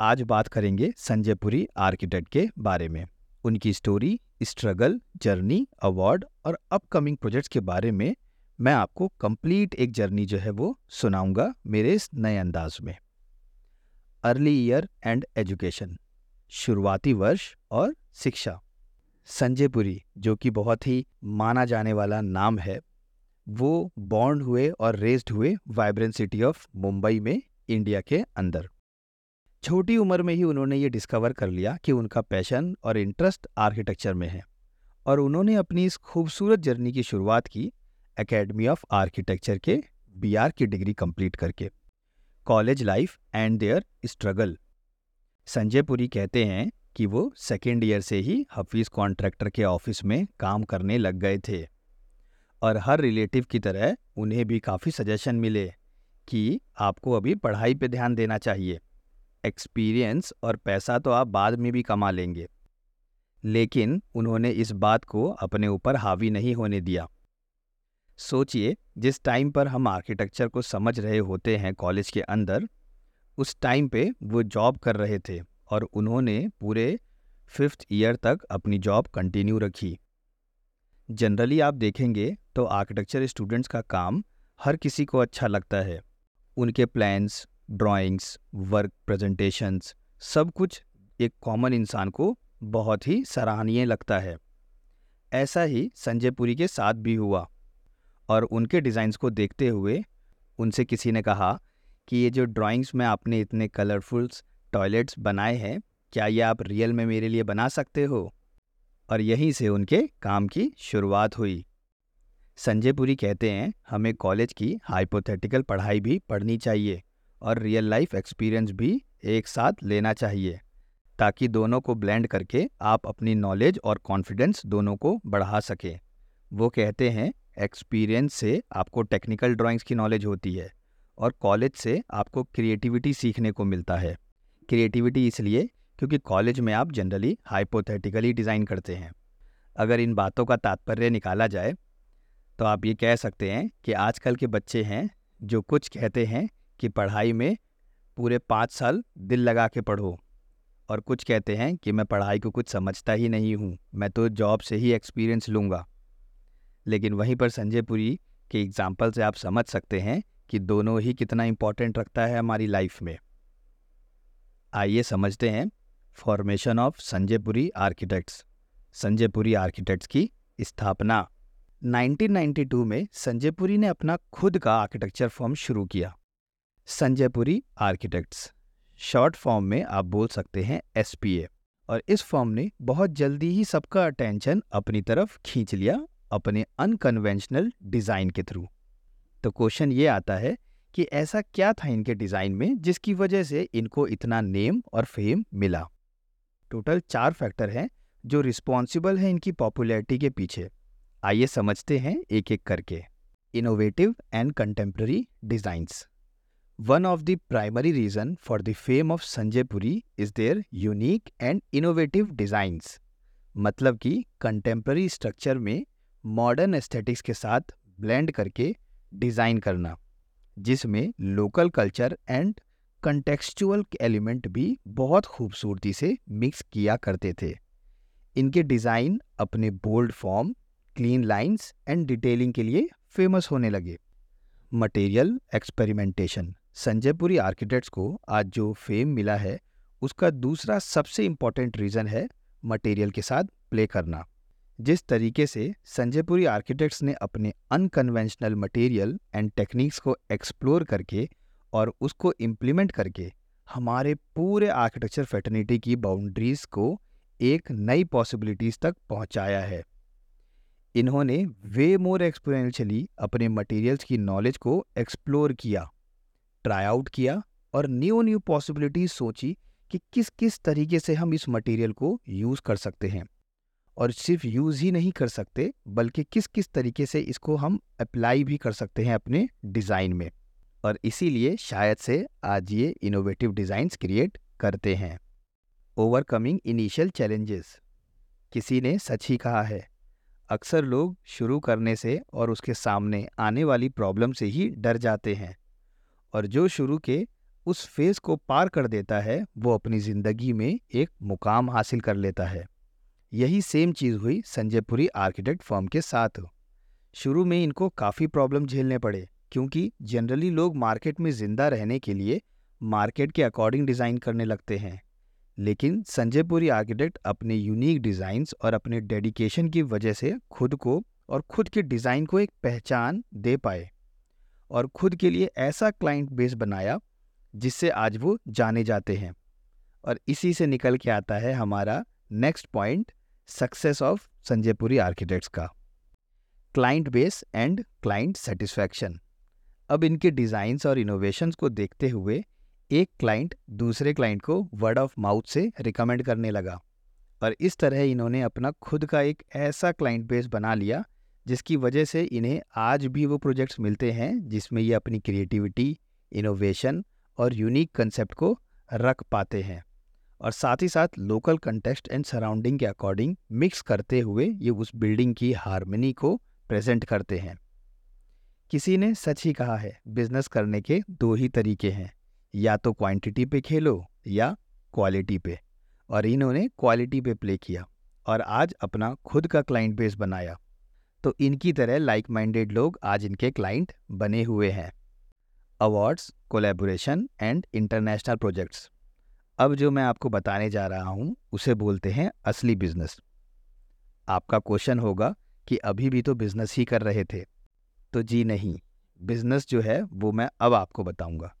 आज बात करेंगे संजय पुरी आर्किटेक्ट के बारे में। उनकी स्टोरी, स्ट्रगल, जर्नी, अवार्ड और अपकमिंग प्रोजेक्ट्स के बारे में मैं आपको कंप्लीट एक जर्नी जो है वो सुनाऊँगा मेरे इस नए अंदाज में। अर्ली ईयर एंड एजुकेशन, शुरुआती वर्ष और शिक्षा। संजय पुरी, जो कि बहुत ही माना जाने वाला नाम है, वो बॉर्न हुए और रेस्ड हुए वाइब्रेंट सिटी ऑफ़ मुंबई में इंडिया के अंदर। छोटी उम्र में ही उन्होंने ये डिस्कवर कर लिया कि उनका पैशन और इंटरेस्ट आर्किटेक्चर में है और उन्होंने अपनी इस खूबसूरत जर्नी की शुरुआत की एकेडमी ऑफ़ आर्किटेक्चर के बीआर की डिग्री कंप्लीट करके। College life and their struggle Sanjay Puri कहते हैं कि वो सेकेंड ईयर से ही हफीज़ कॉन्ट्रैक्टर के ऑफ़िस में काम करने लग गए थे और हर रिलेटिव की तरह उन्हें भी काफ़ी सजेशन मिले कि आपको अभी पढ़ाई पे ध्यान देना चाहिए। एक्सपीरियंस और पैसा तो आप बाद में भी कमा लेंगे। लेकिन उन्होंने इस बात को अपने ऊपर हावी नहीं होने दिया। सोचिए, जिस टाइम पर हम आर्किटेक्चर को समझ रहे होते हैं कॉलेज के अंदर, उस टाइम पे वो जॉब कर रहे थे और उन्होंने पूरे फिफ्थ ईयर तक अपनी जॉब कंटिन्यू रखी। जनरली आप देखेंगे तो आर्किटेक्चर स्टूडेंट्स का काम हर किसी को अच्छा लगता है। उनके प्लान्स ड्राइंग्स वर्क प्रेजेंटेशंस सब कुछ एक कॉमन इंसान को बहुत ही सराहनीय लगता है। ऐसा ही संजय पुरी के साथ भी हुआ और उनके डिज़ाइंस को देखते हुए उनसे किसी ने कहा कि ये जो ड्राइंग्स में आपने इतने कलरफुल्स टॉयलेट्स बनाए हैं, क्या ये आप रियल में मेरे लिए बना सकते हो? और यहीं से उनके काम की शुरुआत हुई। संजय पुरी कहते हैं, हमें कॉलेज की हाइपोथेटिकल पढ़ाई भी पढ़नी चाहिए। और रियल लाइफ एक्सपीरियंस भी एक साथ लेना चाहिए, ताकि दोनों को ब्लेंड करके आप अपनी नॉलेज और कॉन्फिडेंस दोनों को बढ़ा सकें। वो कहते हैं एक्सपीरियंस से आपको टेक्निकल ड्राइंग्स की नॉलेज होती है और कॉलेज से आपको क्रिएटिविटी सीखने को मिलता है। क्रिएटिविटी इसलिए क्योंकि कॉलेज में आप जनरली हाइपोथेटिकली डिज़ाइन करते हैं। अगर इन बातों का तात्पर्य निकाला जाए तो आप ये कह सकते हैं कि आजकल के बच्चे हैं जो कुछ कहते हैं कि पढ़ाई में पूरे पाँच साल दिल लगा के पढ़ो। और कुछ कहते हैं कि मैं पढ़ाई को कुछ समझता ही नहीं हूँ, मैं तो जॉब से ही एक्सपीरियंस लूँगा। लेकिन वहीं पर संजय पुरी के एग्ज़ाम्पल से आप समझ सकते हैं कि दोनों ही कितना इम्पोर्टेंट रखता है हमारी लाइफ में। आइए समझते हैं formation of Sanjay Puri architects. Sanjay Puri architects की स्थापना। 1992 में संजयपुरी ने अपना खुद का आर्किटेक्चर फॉर्म शुरू किया। संजयपुरी आर्किटेक्ट्स। शॉर्ट फॉर्म में आप बोल सकते हैं एसपीए। और इस फॉर्म ने बहुत जल्दी ही सबका अटेंशन अपनी तरफ़ खींच लिया अपने अनकन्वेंशनल डिज़ाइन के थ्रू। तो क्वेश्चन ये आता है कि ऐसा क्या था इनके डिज़ाइन में जिसकी वजह से इनको इतना नेम और फेम मिला? टोटल चार फैक्टर हैं जो रिस्पॉन्सिबल हैं इनकी पॉपुलैरिटी के पीछे। आइए समझते हैं एक एक करके। Innovative and contemporary designs. One of the primary reason for the fame of Sanjay Puri is their unique and innovative designs मतलब कि कंटेम्प्रेरी स्ट्रक्चर में मॉडर्न एस्थेटिक्स के साथ ब्लेंड करके डिज़ाइन करना, जिसमें local culture and contextual element भी बहुत खूबसूरती से मिक्स किया करते थे। इनके डिज़ाइन अपने bold form clean lines and detailing के लिए फ़ेमस होने लगे। मटेरियल एक्सपेरिमेंटेशन संजयपुरी आर्किटेक्ट्स को आज जो फेम मिला है, उसका दूसरा सबसे इंपॉर्टेंट रीज़न है मटेरियल के साथ प्ले करना। जिस तरीके से संजयपुरी आर्किटेक्ट्स ने अपने अनकन्वेंशनल मटेरियल एंड टेक्निक्स को एक्सप्लोर करके और उसको इम्प्लीमेंट करके हमारे पूरे आर्किटेक्चर फैटर्निटी की बाउंड्रीज को एक नई पॉसिबिलिटीज़ तक पहुँचाया है। इन्होंने वे मोर एक्सपोनेंशियली अपने मटेरियल्स की नॉलेज को एक्सप्लोर किया। ट्राई आउट किया और न्यू न्यू पॉसिबिलिटीज़ सोची कि किस किस तरीके से हम इस मटेरियल को यूज़ कर सकते हैं। और सिर्फ़ यूज़ ही नहीं कर सकते, बल्कि किस किस तरीके से इसको हम अप्लाई भी कर सकते हैं अपने डिज़ाइन में। और इसीलिए शायद से आज ये इनोवेटिव डिज़ाइंस क्रिएट करते हैं। ओवरकमिंग इनिशियल चैलेंजेस किसी ने सच ही कहा है। अक्सर लोग शुरू करने से और उसके सामने आने वाली प्रॉब्लम से ही डर जाते हैं। और जो शुरू के उस फ़ेज़ को पार कर देता है, वो अपनी ज़िंदगी में एक मुकाम हासिल कर लेता है। यही सेम चीज़ हुई संजय पुरी आर्किटेक्ट फर्म के साथ। शुरू में इनको काफ़ी प्रॉब्लम झेलने पड़े, क्योंकि जनरली लोग मार्केट में ज़िंदा रहने के लिए मार्केट के अकॉर्डिंग डिज़ाइन करने लगते हैं। लेकिन संजय पुरी आर्किटेक्ट अपने यूनिक डिज़ाइंस और अपने डेडिकेशन की वजह से खुद को और खुद के डिज़ाइन को एक पहचान दे पाए। और खुद के लिए ऐसा क्लाइंट बेस बनाया, जिससे आज वो जाने जाते हैं। और इसी से निकल के आता है हमारा next point, success of Sanjay Puri architects का। Client base and client satisfaction. अब इनके डिज़ाइंस और इनोवेशंस को देखते हुए एक क्लाइंट दूसरे क्लाइंट को वर्ड ऑफ़ माउथ से रिकमेंड करने लगा। और इस तरह इन्होंने अपना खुद का एक ऐसा क्लाइंट बेस बना लिया जिसकी वजह से इन्हें आज भी वो प्रोजेक्ट्स मिलते हैं, जिसमें ये अपनी क्रिएटिविटी, इनोवेशन और यूनिक कंसेप्ट को रख पाते हैं। और साथ ही साथ लोकल कंटेक्स्ट एंड सराउंडिंग के अकॉर्डिंग मिक्स करते हुए ये उस बिल्डिंग की हारमनी को प्रेजेंट करते हैं। किसी ने सच ही कहा है, बिज़नेस करने के दो ही तरीके हैं, या तो क्वांटिटी पे खेलो या क्वालिटी पे। और इन्होंने क्वालिटी पे प्ले किया और आज अपना खुद का क्लाइंट बेस बनाया। तो इनकी तरह लाइक माइंडेड लोग आज इनके क्लाइंट बने हुए हैं। Awards collaboration and international projects अब जो मैं आपको बताने जा रहा हूँ, उसे बोलते हैं असली बिज़नेस आपका क्वेश्चन होगा कि अभी भी तो बिज़नेस ही कर रहे थे। तो जी नहीं बिज़नेस जो है वो मैं अब आपको बताऊँगा।